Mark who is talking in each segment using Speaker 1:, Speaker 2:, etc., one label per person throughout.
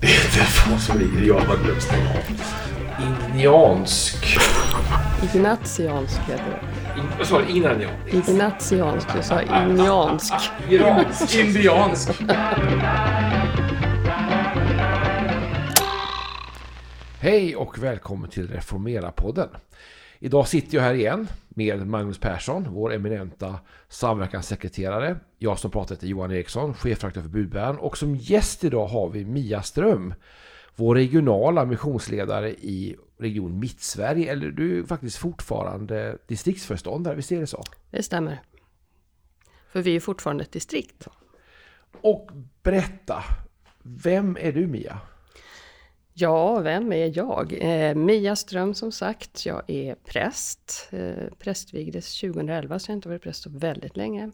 Speaker 1: Det är telefon som ringer. Jag har glömt stänga av. Indiansk.
Speaker 2: Ignatiansk heter det.
Speaker 1: Vad sa du? Innan jag?
Speaker 2: Ignatiansk, du sa indiansk.
Speaker 1: Iransk. Indiansk. Hej och välkommen till Reformera-podden. Idag sitter jag här igen med Magnus Persson, vår eminenta samverkanssekreterare. Jag som pratar heter Johan Eriksson, chefredaktör för Budbäraren. Och som gäst idag har vi Mia Ström, vår regionala missionsledare i Region Mittsverige. Eller du är faktiskt fortfarande distriktsföreståndare, visst är det så?
Speaker 2: Det stämmer. För vi är fortfarande ett distrikt.
Speaker 1: Och berätta, vem är du Mia?
Speaker 2: Ja, vem är jag? Eh, Mia Ström som sagt, jag är präst. Eh, prästvigdes 2011 så jag har inte varit präst så väldigt länge.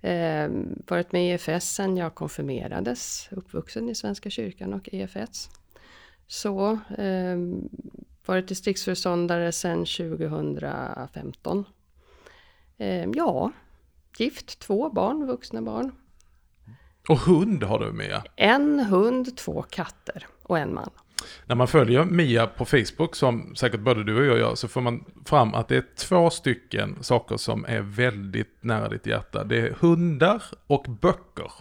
Speaker 2: Eh, varit med i EFS sen jag konfirmerades, uppvuxen i Svenska kyrkan och EFS. Så, eh, varit distriktsföreståndare sedan 2015. Eh, ja, gift, två barn, vuxna barn.
Speaker 3: Och hund har du med.
Speaker 2: En hund, två katter och en man.
Speaker 3: När man följer Mia på Facebook, som säkert både du och jag gör, så får man fram att det är två stycken saker som är väldigt nära ditt hjärta. Det är hundar och böcker.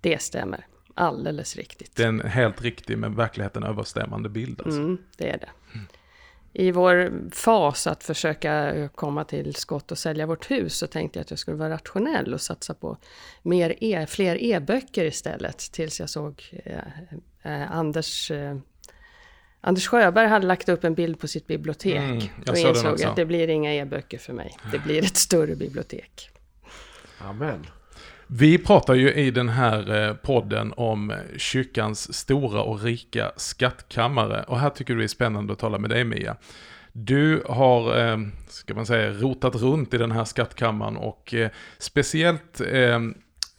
Speaker 2: Det stämmer. Alldeles riktigt.
Speaker 3: Det är en helt riktig, men verkligheten överstämmande bild. Alltså.
Speaker 2: Mm, det är det. I vår fas att försöka komma till skott och sälja vårt hus så tänkte jag att jag skulle vara rationell och satsa på mer e, fler e-böcker istället. Tills jag såg eh, eh, Anders, eh, Anders Sjöberg hade lagt upp en bild på sitt bibliotek.
Speaker 3: Mm, jag
Speaker 2: och insåg att det blir inga e-böcker för mig. Det blir ett större bibliotek.
Speaker 1: Amen.
Speaker 3: Vi pratar ju i den här eh, podden om eh, kyrkans stora och rika skattkammare. Och här tycker du det är spännande att tala med dig Mia. Du har, eh, ska man säga, rotat runt i den här skattkammaren och speciellt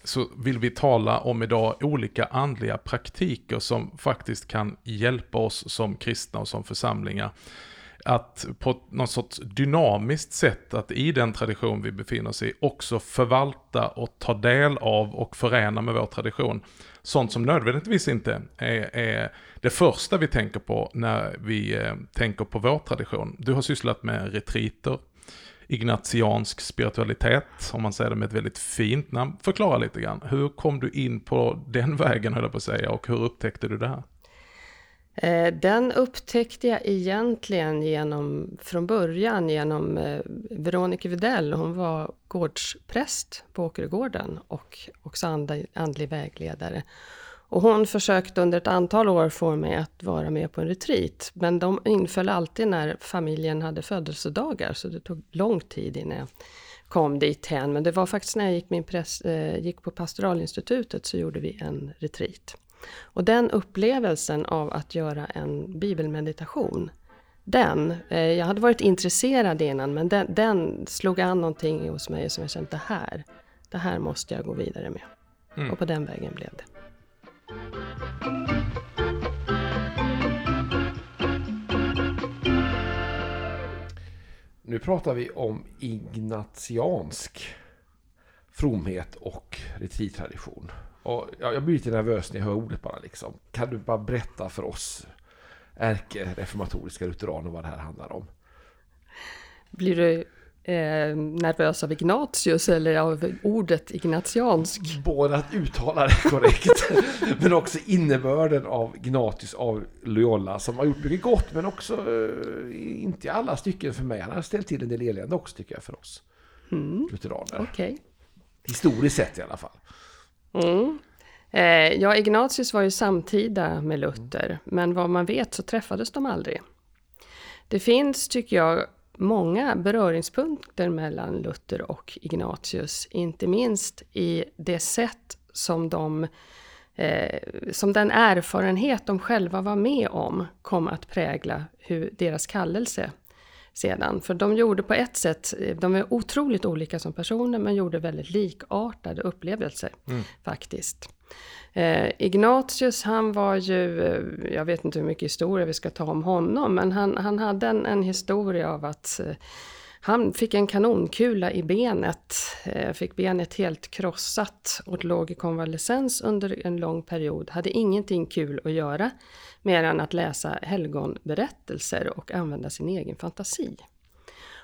Speaker 3: så vill vi tala om idag olika andliga praktiker som faktiskt kan hjälpa oss som kristna och som församlingar att på något sorts dynamiskt sätt att i den tradition vi befinner oss i också förvalta och ta del av och förena med vår tradition. Sånt som nödvändigtvis inte är, är det första vi tänker på när vi eh, tänker på vår tradition. Du har sysslat med retriter, ignatiansk spiritualitet, om man säger det med ett väldigt fint namn. Förklara lite grann, hur kom du in på den vägen höll jag på att säga och hur upptäckte du det här?
Speaker 2: Eh, den upptäckte jag egentligen genom, från början genom eh, Veronica Videll. Hon var gårdspräst på Åkergården och också and, andlig vägledare. Och hon försökte under ett antal år få mig att vara med på en retreat. Men de inföll alltid när familjen hade födelsedagar, så det tog lång tid innan jag kom dit hen. Men det var faktiskt när jag gick, min press, eh, gick på pastoralinstitutet så gjorde vi en retreat. Och den upplevelsen av att göra en bibelmeditation, den, eh, jag hade varit intresserad innan, men den, den slog an någonting hos mig som jag kände, det här, det här måste jag gå vidare med.
Speaker 3: Mm.
Speaker 2: Och på den vägen blev det.
Speaker 1: Nu pratar vi om ignatiansk fromhet och retreattradition. Och jag jag blir lite nervös när jag hör ordet bara liksom. Kan du bara berätta för oss ärkereformatoriska lutheraner vad det här handlar om?
Speaker 2: Blir du eh, nervös av Ignatius eller av ordet ignatiansk?
Speaker 1: Både att uttala det korrekt, men också innebörden av Ignatius av Loyola som har gjort mycket gott, men också eh, inte i alla stycken för mig. Han har ställt till en del elände också tycker jag för oss
Speaker 2: Mm,
Speaker 1: lutheraner.
Speaker 2: Okej.
Speaker 1: Historiskt sett i alla fall.
Speaker 2: Mm. Eh, ja, Ignatius var ju samtida med Luther, men vad man vet så träffades de aldrig. Det finns, tycker jag, många beröringspunkter mellan Luther och Ignatius, inte minst i det sätt som de eh, som den erfarenhet de själva var med om kom att prägla hur deras kallelse sedan. För de gjorde på ett sätt, de är otroligt olika som personer men gjorde väldigt likartade upplevelser faktiskt. Eh, Ignatius han var ju, eh, jag vet inte hur mycket historia vi ska ta om honom, men han, han hade en, en historia av att eh, han fick en kanonkula i benet, eh, fick benet helt krossat och låg i konvalescens under en lång period. Hade ingenting kul att göra mer än att läsa helgonberättelser och använda sin egen fantasi.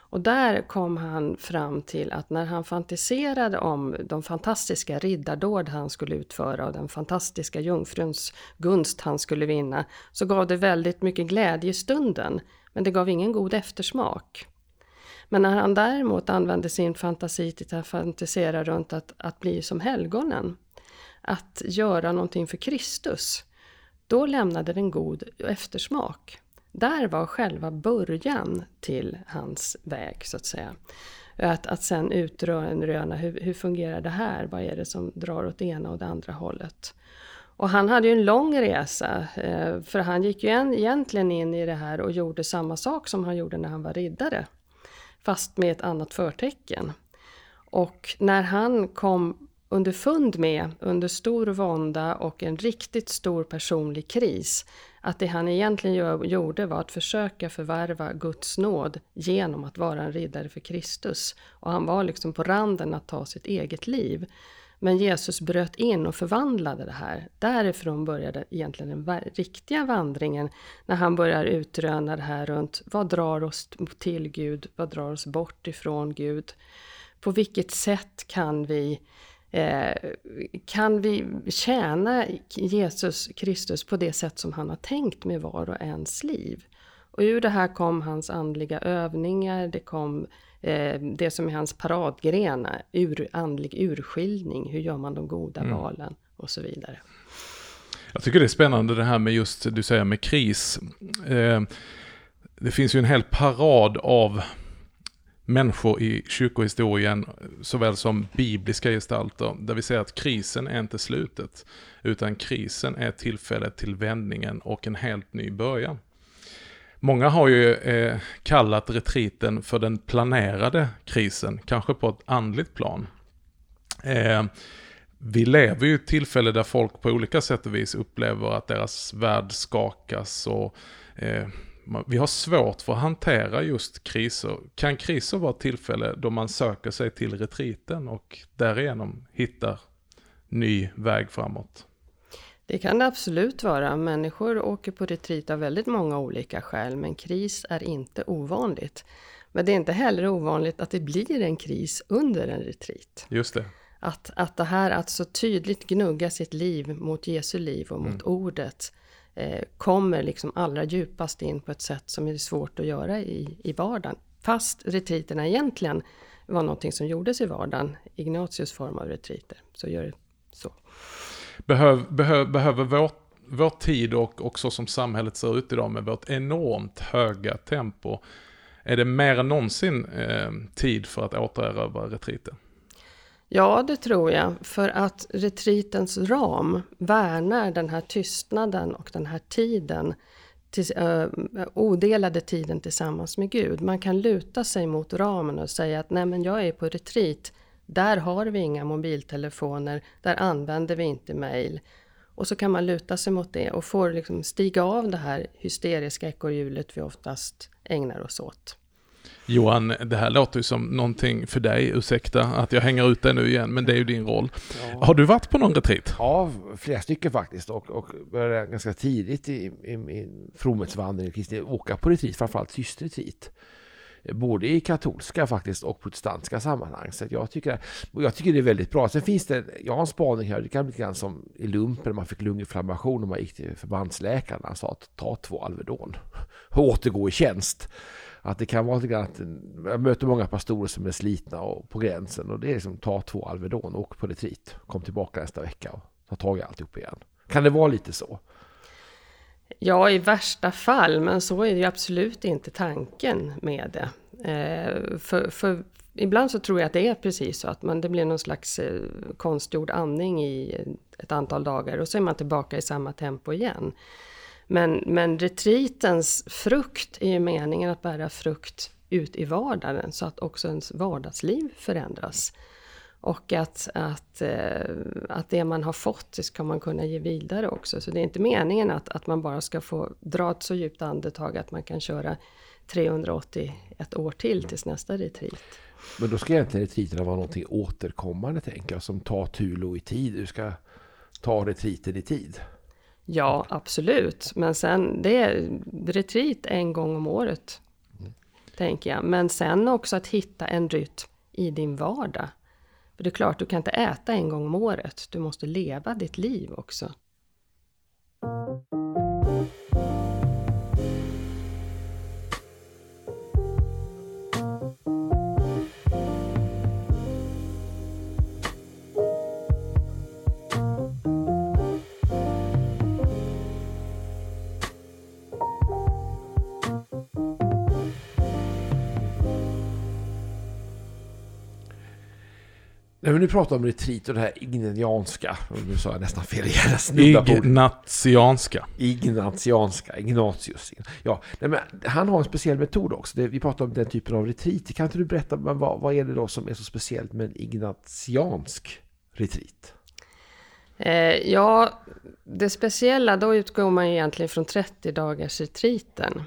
Speaker 2: Och där kom han fram till att när han fantiserade om de fantastiska riddardåd han skulle utföra och den fantastiska jungfruns gunst han skulle vinna, så gav det väldigt mycket glädje i stunden, men det gav ingen god eftersmak. Men när han däremot använde sin fantasi till att fantisera runt att, att bli som helgonen, att göra någonting för Kristus, då lämnade den god eftersmak. Där var själva början till hans väg, så att säga. Att, att sen utröna hur, hur fungerar det här? Vad är det som drar åt det ena och det andra hållet? Och han hade ju en lång resa, eh, för han gick ju egentligen in i det här och gjorde samma sak som han gjorde när han var riddare. Fast med ett annat förtecken. Och när han kom underfund med, under stor vånda och en riktigt stor personlig kris, att det han egentligen gjorde var att försöka förvärva Guds nåd genom att vara en riddare för Kristus. Och han var liksom på randen att ta sitt eget liv. Men Jesus bröt in och förvandlade det här. Därifrån började egentligen den riktiga vandringen när han börjar utröna det här runt vad drar oss till Gud, vad drar oss bort ifrån Gud? På vilket sätt kan vi Eh, kan vi tjäna Jesus Kristus på det sätt som han har tänkt med var och ens liv? Och ur det här kom hans andliga övningar, det kom eh, det som är hans paradgren, ur, andlig urskiljning, hur gör man de goda mm. valen och så vidare.
Speaker 3: Jag tycker det är spännande det här med just, du säger med kris. Eh, det finns ju en hel parad av människor i kyrkohistorien, såväl som bibliska gestalter, där vi säger att krisen är inte slutet, utan krisen är tillfället till vändningen och en helt ny början. Många har ju eh, kallat retriten för den planerade krisen, kanske på ett andligt plan. Eh, vi lever ju i ett tillfälle där folk på olika sätt och vis upplever att deras värld skakas och eh, vi har svårt för att hantera just kriser. Kan kriser vara ett tillfälle då man söker sig till retriten och därigenom hittar ny väg framåt?
Speaker 2: Det kan det absolut vara. Människor åker på retreat av väldigt många olika skäl, men kris är inte ovanligt. Men det är inte heller ovanligt att det blir en kris under en retreat.
Speaker 3: Just det.
Speaker 2: Att, att det här att så tydligt gnugga sitt liv mot Jesu liv och mot mm. ordet eh, kommer liksom allra djupast in på ett sätt som är svårt att göra i, i vardagen. Fast retriterna egentligen var någonting som gjordes i vardagen, Ignatius form av retriter. Så gör det så.
Speaker 3: Behöv, behöv, behöver vår, vår tid och också som samhället ser ut idag med vårt enormt höga tempo, är det mer än någonsin eh, tid för att återerövra retriten?
Speaker 2: Ja, det tror jag. För att retreatens ram värnar den här tystnaden och den här tiden, till, äh, eh, odelade tiden tillsammans med Gud. Man kan luta sig mot ramen och säga att nej men jag är på retreat, där har vi inga mobiltelefoner, där använder vi inte mail. Och så kan man luta sig mot det och får liksom stiga av det här hysteriska ekorrhjulet vi oftast ägnar oss åt.
Speaker 3: Johan, det här låter ju som någonting för dig, ursäkta att jag hänger ut dig nu igen, men det är ju din roll. Ja. Har du varit på någon retreat?
Speaker 1: Ja, flera stycken faktiskt och, och började ganska tidigt i, i, i fromhetsvandring, åka på retreat, framförallt tyst retreat både i katolska faktiskt och protestantiska sammanhang. Så jag tycker, jag tycker det är väldigt bra. Sen finns det, jag har en spaning här, det kan bli lite grann som i lumpen när man fick lunginflammation och man gick till förbandsläkaren. Han sa att ta två Alvedon och återgå i tjänst. Att det kan vara lite grann att jag möter många pastorer som är slitna och på gränsen och det är liksom ta två Alvedon, åk på retreat, kom tillbaka nästa vecka och ta tag i alltihop igen. Kan det vara lite så?
Speaker 2: Ja, i värsta fall, men så är ju absolut inte tanken med det. Eh, för, för, ibland så tror jag att det är precis så att man, det blir någon slags eh, konstgjord andning i ett antal dagar och så är man tillbaka i samma tempo igen. Men, men retreatens frukt är ju meningen att bära frukt ut i vardagen så att också ens vardagsliv förändras. Och att, att, eh, att det man har fått det ska man kunna ge vidare också. Så det är inte meningen att, att man bara ska få dra ett så djupt andetag att man kan köra 381 år till tills nästa retreat.
Speaker 1: Men då ska egentligen retriterna vara någonting återkommande tänker jag, som tar Tulo i tid. Du ska ta retriten i tid.
Speaker 2: Ja, absolut. Men sen, det är retreat en gång om året. Mm. Tänker jag. Men sen också att hitta en rytm i din vardag. För det är klart, du kan inte äta en gång om året. Du måste leva ditt liv också.
Speaker 1: När vi nu pratar om retreat och det här ignatianska, nu sa jag nästan fel
Speaker 3: igen, Ignatianska.
Speaker 1: Ignatianska, Ignatius. Ja, nej, men han har en speciell metod också. Vi pratar om den typen av retreat. Kan inte du berätta men vad, vad är det då som är så speciellt med en ignatiansk retreat?
Speaker 2: Eh, ja, det speciella, då utgår man egentligen från 30 dagars retriten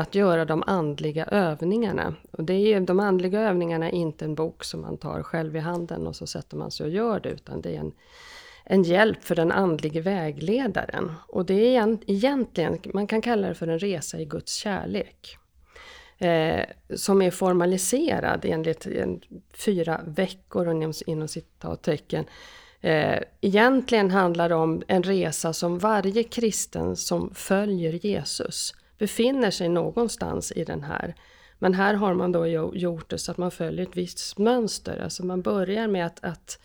Speaker 2: att göra de andliga övningarna. Och det är, de andliga övningarna är inte en bok som man tar själv i handen och så sätter man sig och gör det, utan det är en, en hjälp för den andlige vägledaren. Och det är egentligen, man kan kalla det för en resa i Guds kärlek. Eh, som är formaliserad enligt en, fyra veckor inom, inom citattecken. Eh, egentligen handlar det om en resa som varje kristen som följer Jesus befinner sig någonstans i den här. Men här har man då gjort det så att man följer ett visst mönster. Alltså man börjar med att, att,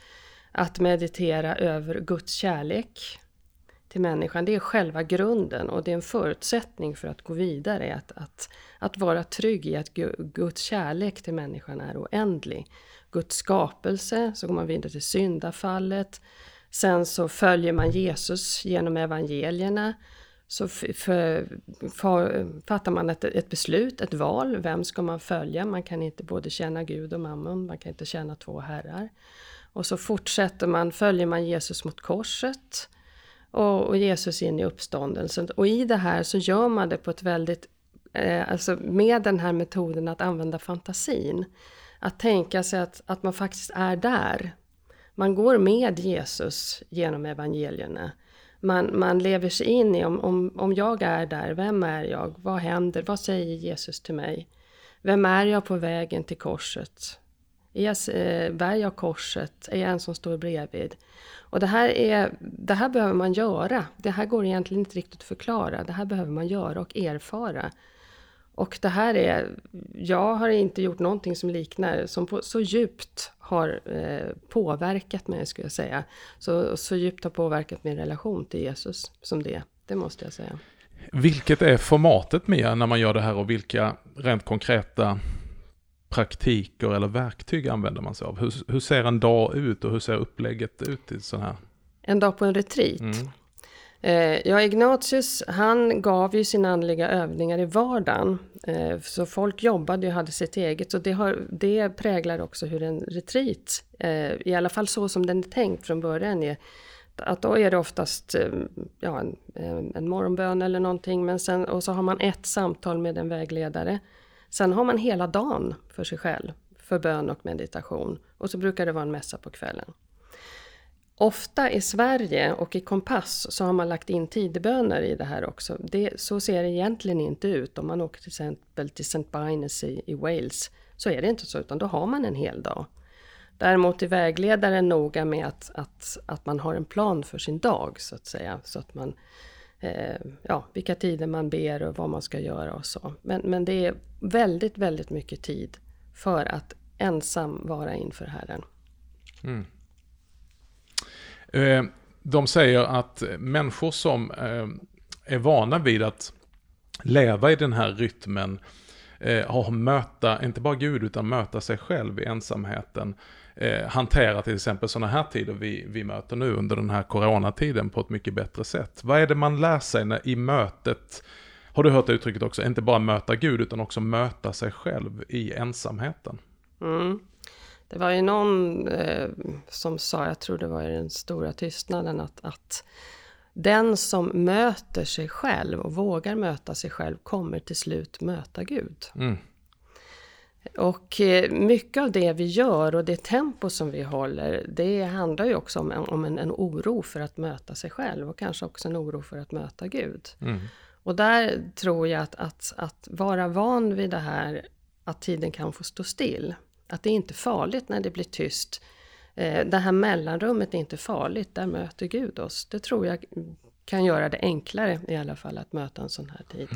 Speaker 2: att meditera över Guds kärlek till människan. Det är själva grunden och det är en förutsättning för att gå vidare. Att, att, att vara trygg i att Guds kärlek till människan är oändlig. Guds skapelse, så går man vidare till syndafallet. Sen så följer man Jesus genom evangelierna så för, för, fattar man ett, ett, beslut, ett val. Vem ska man följa? Man kan inte både tjäna Gud och mammon, man kan inte tjäna två herrar. Och så fortsätter man, följer man Jesus mot korset och, och Jesus in i uppståndelsen. Och i det här så gör man det på ett väldigt, eh, alltså med den här metoden att använda fantasin. Att tänka sig att, att man faktiskt är där. Man går med Jesus genom evangelierna man, man lever sig in i om, om, om jag är där, vem är jag? Vad händer? Vad säger Jesus till mig? Vem är jag på vägen till korset? Är jag, eh, bär jag korset? Är jag en som står bredvid? Och det här, är, det här behöver man göra. Det här går egentligen inte riktigt att förklara. Det här behöver man göra och erfara. Och det här är, jag har inte gjort någonting som liknar, som på, så djupt har eh, påverkat mig, skulle jag säga. Så, så djupt har påverkat min relation till Jesus som det, det måste jag säga.
Speaker 3: Vilket är formatet med när man gör det här och vilka rent konkreta praktiker eller verktyg använder man sig av? Hur, hur ser en dag ut och hur ser upplägget ut i sån här?
Speaker 2: En dag på en retreat? Mm. Eh, ja, Ignatius han gav ju sina andliga övningar i vardagen. Eh, så folk jobbade och hade sitt eget. Och det, har, det präglar också hur en retreat, eh, i alla fall så som den är tänkt från början, är. Att då är det oftast eh, ja, en, en morgonbön eller någonting. Men sen, och så har man ett samtal med en vägledare. Sen har man hela dagen för sig själv, för bön och meditation. Och så brukar det vara en mässa på kvällen. Ofta i Sverige och i Kompass så har man lagt in tideböner i det här också. Det, så ser det egentligen inte ut. Om man åker till exempel till St. Byness i, i Wales så är det inte så, utan då har man en hel dag. Däremot är vägledaren noga med att, att, att man har en plan för sin dag så att säga. Så att man, eh, ja, vilka tider man ber och vad man ska göra och så. Men, men det är väldigt, väldigt mycket tid för att ensam vara inför Herren. Mm.
Speaker 3: Eh, de säger att människor som eh, är vana vid att leva i den här rytmen eh, har möta, inte bara Gud, utan möta sig själv i ensamheten. hantera till exempel sådana här tider vi, vi möter nu under den här coronatiden på ett mycket bättre sätt. Vad är det man lär sig när, i mötet, har du hört uttrycket också, inte bara möta Gud utan också möta sig själv i ensamheten?
Speaker 2: Mm. Det var ju någon eh, som sa, jag tror det var i den stora tystnaden, att, att den som möter sig själv och vågar möta sig själv kommer till slut möta Gud.
Speaker 3: Mm.
Speaker 2: Och eh, mycket av det vi gör och det tempo som vi håller, det handlar ju också om, om en, en, oro för att möta sig själv och kanske också en oro för att möta Gud.
Speaker 3: Mm.
Speaker 2: Och där tror jag att, att, att vara van vid det här, att tiden kan få stå still. Att det är inte farligt när det blir tyst. Eh, det här mellanrummet är inte farligt, där möter Gud oss. Det tror jag kan göra det enklare i alla fall att möta en sån här tid.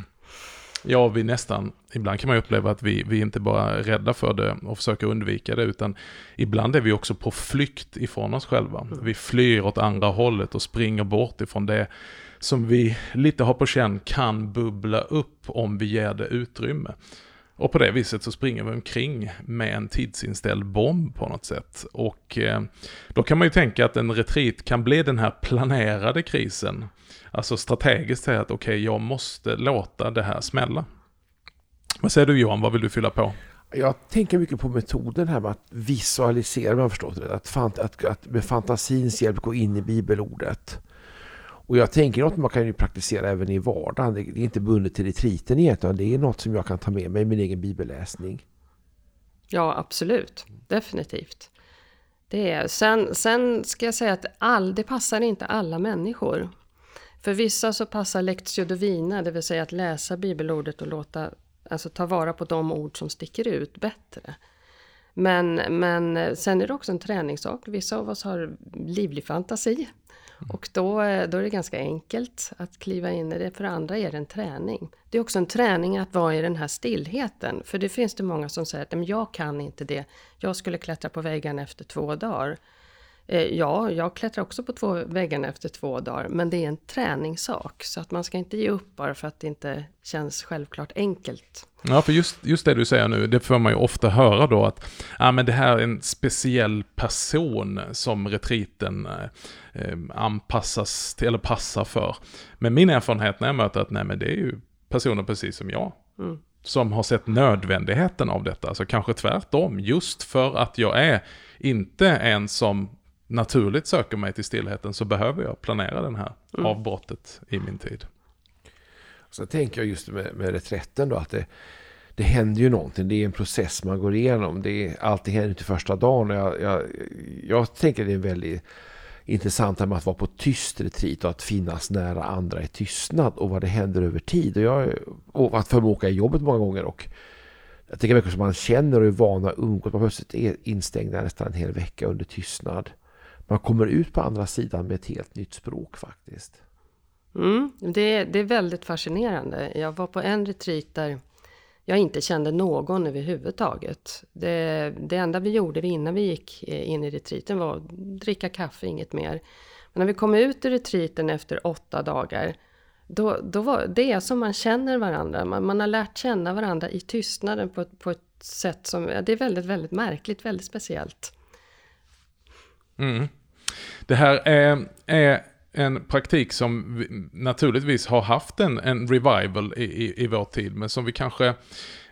Speaker 3: Ja, vi nästan, ibland kan man uppleva att vi, vi inte bara är rädda för det och försöker undvika det, utan ibland är vi också på flykt ifrån oss själva.
Speaker 2: Mm.
Speaker 3: Vi flyr åt andra hållet och springer bort ifrån det som vi lite har på känn kan bubbla upp om vi ger det utrymme. Och på det viset så springer vi omkring med en tidsinställd bomb på något sätt. Och eh, då kan man ju tänka att en retreat kan bli den här planerade krisen. Alltså strategiskt säga att okej, okay, jag måste låta det här smälla. Vad säger du Johan, vad vill du fylla på?
Speaker 1: Jag tänker mycket på metoden här med att visualisera, om jag har förstått det. Att, fant att, att med fantasins hjälp gå in i bibelordet. Och jag tänker att man kan ju praktisera även i vardagen. Det är inte bundet till retriten egentligen. Det är något som jag kan ta med mig i min egen bibelläsning.
Speaker 2: Ja, absolut. Definitivt. Det är. Sen, sen ska jag säga att all, det passar inte alla människor. För vissa så passar lectio divina, det vill säga att läsa bibelordet och låta, alltså ta vara på de ord som sticker ut bättre. Men, men eh, sen är det också en träningssak. Vissa av oss har livlig fantasi. Och då, eh, då är det ganska enkelt att kliva in i det. För andra är det en träning. Det är också en träning att vara i den här stillheten. För det finns det många som säger att jag kan inte det. Jag skulle klättra på väggen efter två dagar. Eh, ja, jag klättrar också på två väggarna efter två dagar, men det är en träningssak. Så att man ska inte ge upp bara för att det inte känns självklart enkelt.
Speaker 3: Ja, för just, just det du säger nu, det får man ju ofta höra då att ja, men det här är en speciell person som retriten eh, eh, anpassas till, eller passar för. Men min erfarenhet när jag möter att nej men det är ju personer precis som jag. Mm. Som har sett nödvändigheten av detta, alltså kanske tvärtom, just för att jag är inte en som naturligt söker mig till stillheten så behöver jag planera den här mm. avbrottet i min tid.
Speaker 1: Så tänker jag just med, med reträtten då att det, det händer ju någonting. Det är en process man går igenom. Det är, alltid händer inte första dagen. Jag, jag, jag tänker det är väldigt intressant med att vara på tyst retreat och att finnas nära andra i tystnad och vad det händer över tid. Och, jag, och att förmåga i jobbet många gånger. Och jag tänker mycket som man känner och är vana att umgås. Man plötsligt är instängda nästan en hel vecka under tystnad man kommer ut på andra sidan med ett helt nytt språk faktiskt.
Speaker 2: Mm, det, det är väldigt fascinerande. Jag var på en retreat där jag inte kände någon överhuvudtaget. Det, det enda vi gjorde innan vi gick in i retreaten var att dricka kaffe, inget mer. Men när vi kom ut ur retreaten efter åtta dagar, då, då var det är som man känner varandra. Man, man har lärt känna varandra i tystnaden på, på ett sätt som, det är väldigt, väldigt märkligt, väldigt speciellt.
Speaker 3: Mm. Det här är, är en praktik som vi naturligtvis har haft en, en revival i, i, i vår tid, men som vi kanske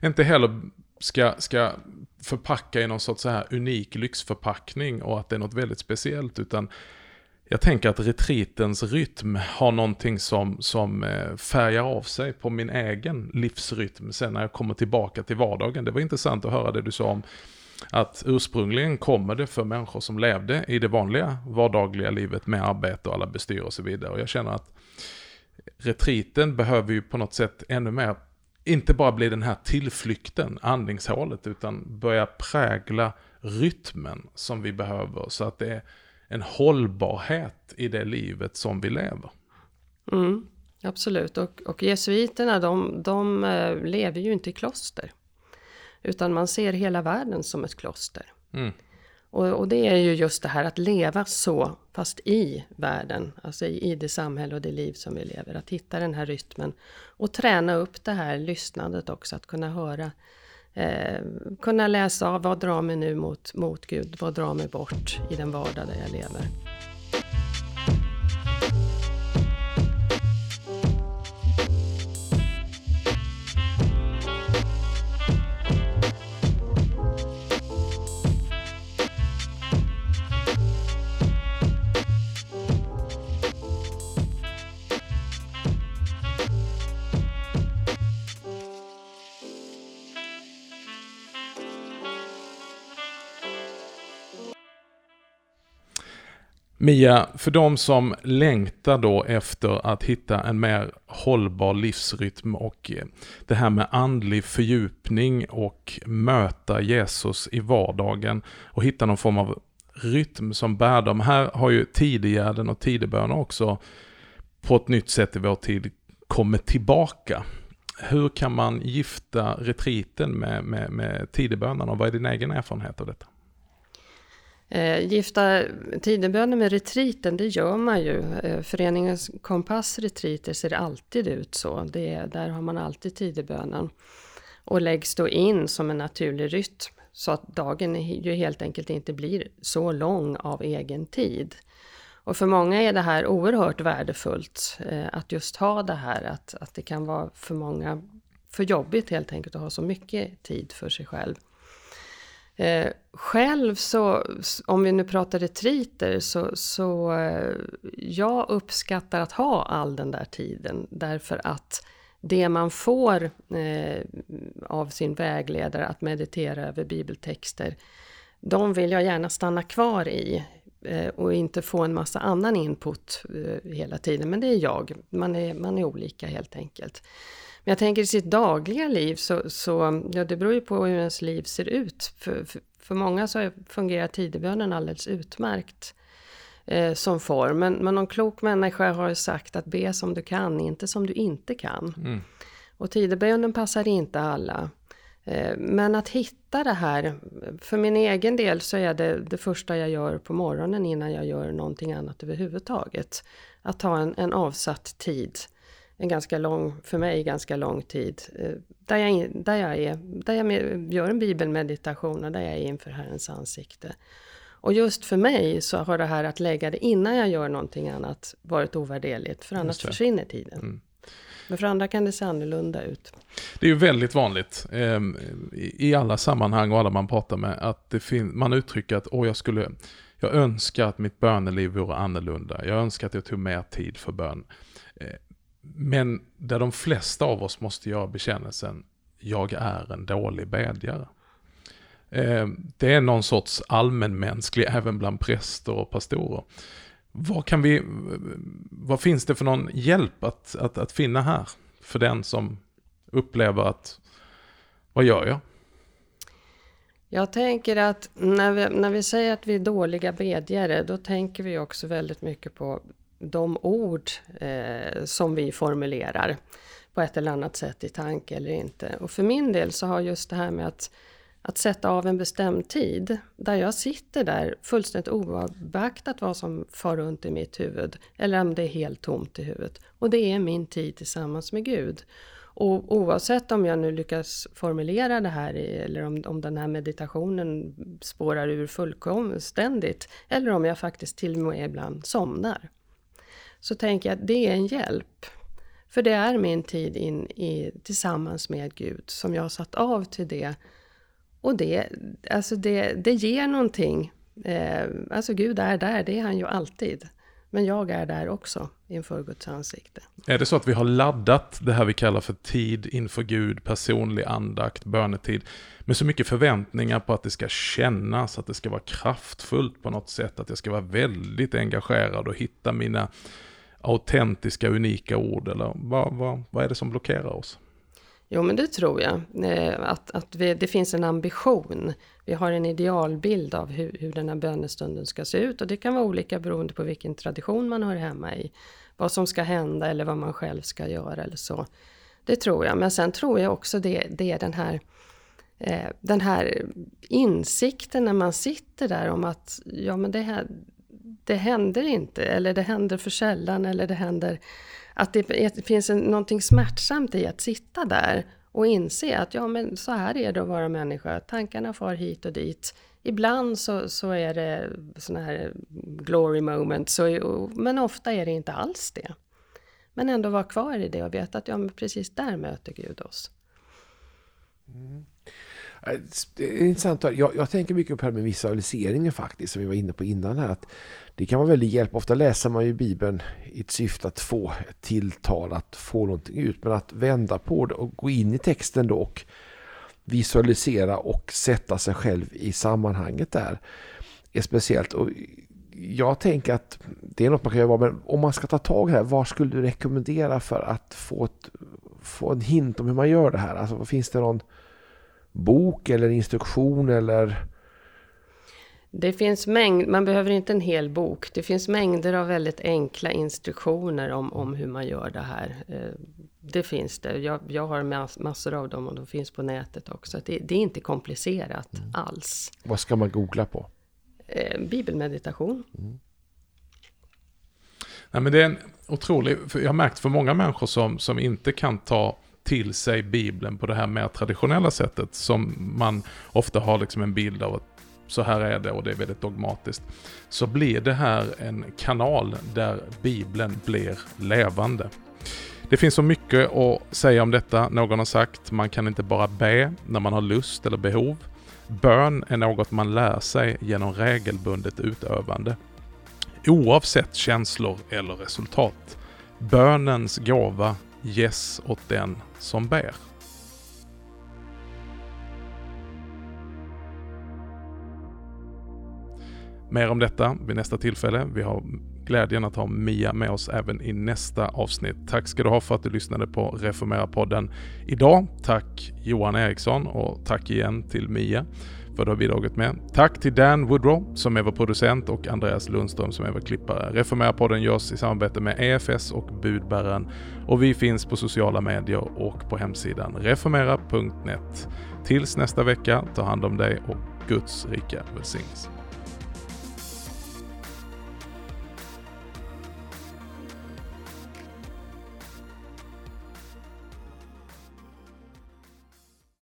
Speaker 3: inte heller ska, ska förpacka i någon sorts så här unik lyxförpackning och att det är något väldigt speciellt, utan jag tänker att retreatens rytm har någonting som, som eh, färgar av sig på min egen livsrytm sen när jag kommer tillbaka till vardagen. Det var intressant att höra det du sa om att ursprungligen kommer det för människor som levde i det vanliga vardagliga livet med arbete och alla bestyr och så vidare. Och jag känner att retriten behöver ju på något sätt ännu mer, inte bara bli den här tillflykten, andningshålet, utan börja prägla rytmen som vi behöver så att det är en hållbarhet i det livet som vi lever.
Speaker 2: Mm, absolut, och, och jesuiterna de, de eh, lever ju inte i kloster. Utan man ser hela världen som ett kloster. Mm. Och, och, det är ju just det här att leva så, fast i världen, alltså i, i det samhälle och det liv som vi lever. Att hitta den här rytmen och träna upp det här lyssnandet också, att kunna höra eh, kunna läsa av vad drar mig nu mot, mot Gud, vad drar mig bort i den vardag där jag lever.
Speaker 3: Mia, för de som längtar då efter att hitta en mer hållbar livsrytm och eh, det här med andlig fördjupning och möta Jesus i vardagen och hitta någon form av rytm som bär dem. Här har ju tidegärden och tidebönen också på ett nytt sätt i vår tid kommit tillbaka. Hur kan man gifta retriten med, med, med tidebönerna och vad är din egen erfarenhet av detta?
Speaker 2: Eh, gifta tidebönen med retriten, det gör man ju. Eh, föreningens kompass retriter ser alltid ut så. Det, där har man alltid tidebönen. Och läggs då in som en naturlig rytm så att dagen ju helt enkelt inte blir så lång av egen tid. Och för många är det här oerhört värdefullt eh, att just ha det här att, att det kan vara för många för jobbigt helt enkelt att ha så mycket tid för sig själv. Eh, själv så, om vi nu pratar retriter, så, så eh, jag uppskattar att ha all den där tiden därför att det man får eh, av sin vägledare att meditera över bibeltexter, de vill jag gärna stanna kvar i eh, och inte få en massa annan input eh, hela tiden. Men det är jag, man är, man är olika helt enkelt. Men jag tänker i sitt dagliga liv så, så ja, det beror ju på hur ens liv ser ut. För, för, för många så fungerar tidebönen alldeles utmärkt eh, som form. Men, men någon klok människa har sagt att be som du kan, inte som du inte kan. Mm. Och tidebönen passar inte alla. Eh, men att hitta det här, för min egen del så är det det första jag gör på morgonen innan jag gör någonting annat överhuvudtaget. Att ta en, en avsatt tid en ganska lång, för mig ganska lång tid. Eh, där jag, där jag, är, där jag gör en bibelmeditation och där jag är inför Herrens ansikte. Och just för mig så har det här att lägga det innan jag gör någonting annat varit ovärderligt, för annars försvinner tiden. Mm. Men för andra kan det se annorlunda ut.
Speaker 3: Det är ju väldigt vanligt eh, i alla sammanhang och alla man pratar med att det man uttrycker att Åh, jag skulle, jag önskar att mitt böneliv vore annorlunda. Jag önskar att jag tog mer tid för bön. Eh, men där de flesta av oss måste göra bekännelsen, jag är en dålig bedjare. Eh, det är någon sorts allmänmänsklig, även bland präster och pastorer. Vad, kan vi, vad finns det för någon hjälp att, att, att finna här? För den som upplever att, vad gör jag?
Speaker 2: Jag tänker att när vi, när vi säger att vi är dåliga bedjare, då tänker vi också väldigt mycket på de ord eh, som vi formulerar på ett eller annat sätt i tanke eller inte. Och för min del så har just det här med att, att sätta av en bestämd tid där jag sitter där fullständigt obeaktat vad som far runt i mitt huvud eller om det är helt tomt i huvudet. Och det är min tid tillsammans med Gud. Och oavsett om jag nu lyckas formulera det här eller om, om den här meditationen spårar ur fullständigt eller om jag faktiskt till och med ibland somnar så tänker jag att det är en hjälp. För det är min tid in i, tillsammans med Gud som jag har satt av till det. Och det, alltså det, det ger någonting. Eh, alltså Gud är där, det är han ju alltid. Men jag är där också inför Guds ansikte.
Speaker 3: Är det så att vi har laddat det här vi kallar för tid inför Gud, personlig andakt, bönetid, med så mycket förväntningar på att det ska kännas, att det ska vara kraftfullt på något sätt, att jag ska vara väldigt engagerad och hitta mina autentiska, unika ord? Eller vad, vad, vad är det som blockerar oss?
Speaker 2: Jo, men det tror jag. Eh, att, att vi, det finns en ambition. Vi har en idealbild av hur, hur den här bönestunden ska se ut. Och det kan vara olika beroende på vilken tradition man hör hemma i. Vad som ska hända eller vad man själv ska göra eller så. Det tror jag. Men sen tror jag också det, det är den här, eh, den här insikten när man sitter där om att ja, men det, här, det händer inte, eller det händer för sällan, eller det händer att det finns en, någonting smärtsamt i att sitta där och inse att ja, men så här är det att vara människa. Tankarna far hit och dit. Ibland så, så är det sådana här glory moments, så, men ofta är det inte alls det. Men ändå vara kvar i det och veta att ja, men precis där möter Gud oss.
Speaker 1: Mm. Eh, det är intressant. Jag, jag tänker mycket på det här med visualiseringen faktiskt, som vi var inne på innan här. Att det kan vara väldigt hjälp. Ofta läser man ju Bibeln i ett syfte att få ett tilltal, att få någonting ut. Men att vända på det och gå in i texten då och visualisera och sätta sig själv i sammanhanget där är speciellt. Och jag tänker att det är något man kan göra, men om man ska ta tag i det här, vad skulle du rekommendera för att få, ett, få en hint om hur man gör det här? Alltså, finns det någon bok eller instruktion eller?
Speaker 2: Det finns mängd, man behöver inte en hel bok. Det finns mängder av väldigt enkla instruktioner om, om hur man gör det här. Eh, det finns det. Jag, jag har massor av dem och de finns på nätet också. Det, det är inte komplicerat mm. alls.
Speaker 1: Vad ska man googla på?
Speaker 2: Eh, bibelmeditation. Mm.
Speaker 3: Nej, men det är en otrolig, jag har märkt för många människor som, som inte kan ta till sig Bibeln på det här mer traditionella sättet som man ofta har liksom en bild av att så här är det och det är väldigt dogmatiskt. Så blir det här en kanal där Bibeln blir levande. Det finns så mycket att säga om detta. Någon har sagt man kan inte bara be när man har lust eller behov. Bön är något man lär sig genom regelbundet utövande. Oavsett känslor eller resultat. Bönens gåva Yes åt den som ber. Mer om detta vid nästa tillfälle. Vi har glädjen att ha Mia med oss även i nästa avsnitt. Tack ska du ha för att du lyssnade på Reformera-podden idag. Tack Johan Eriksson och tack igen till Mia för att du har bidragit med. Tack till Dan Woodrow som är vår producent och Andreas Lundström som är vår klippare. Reformera-podden görs i samarbete med EFS och Budbäraren och vi finns på sociala medier och på hemsidan reformera.net. Tills nästa vecka, ta hand om dig och Guds rika välsignelse.